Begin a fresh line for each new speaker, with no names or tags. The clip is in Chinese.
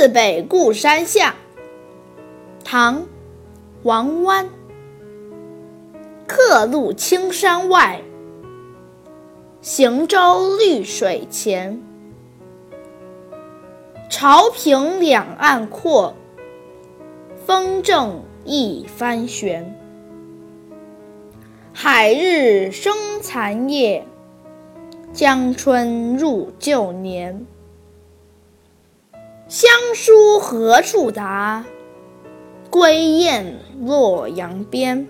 次北固山下，唐·王湾。客路青山外，行舟绿水前。潮平两岸阔，风正一帆悬。海日生残夜，江春入旧年。乡书何处达？归雁洛阳边。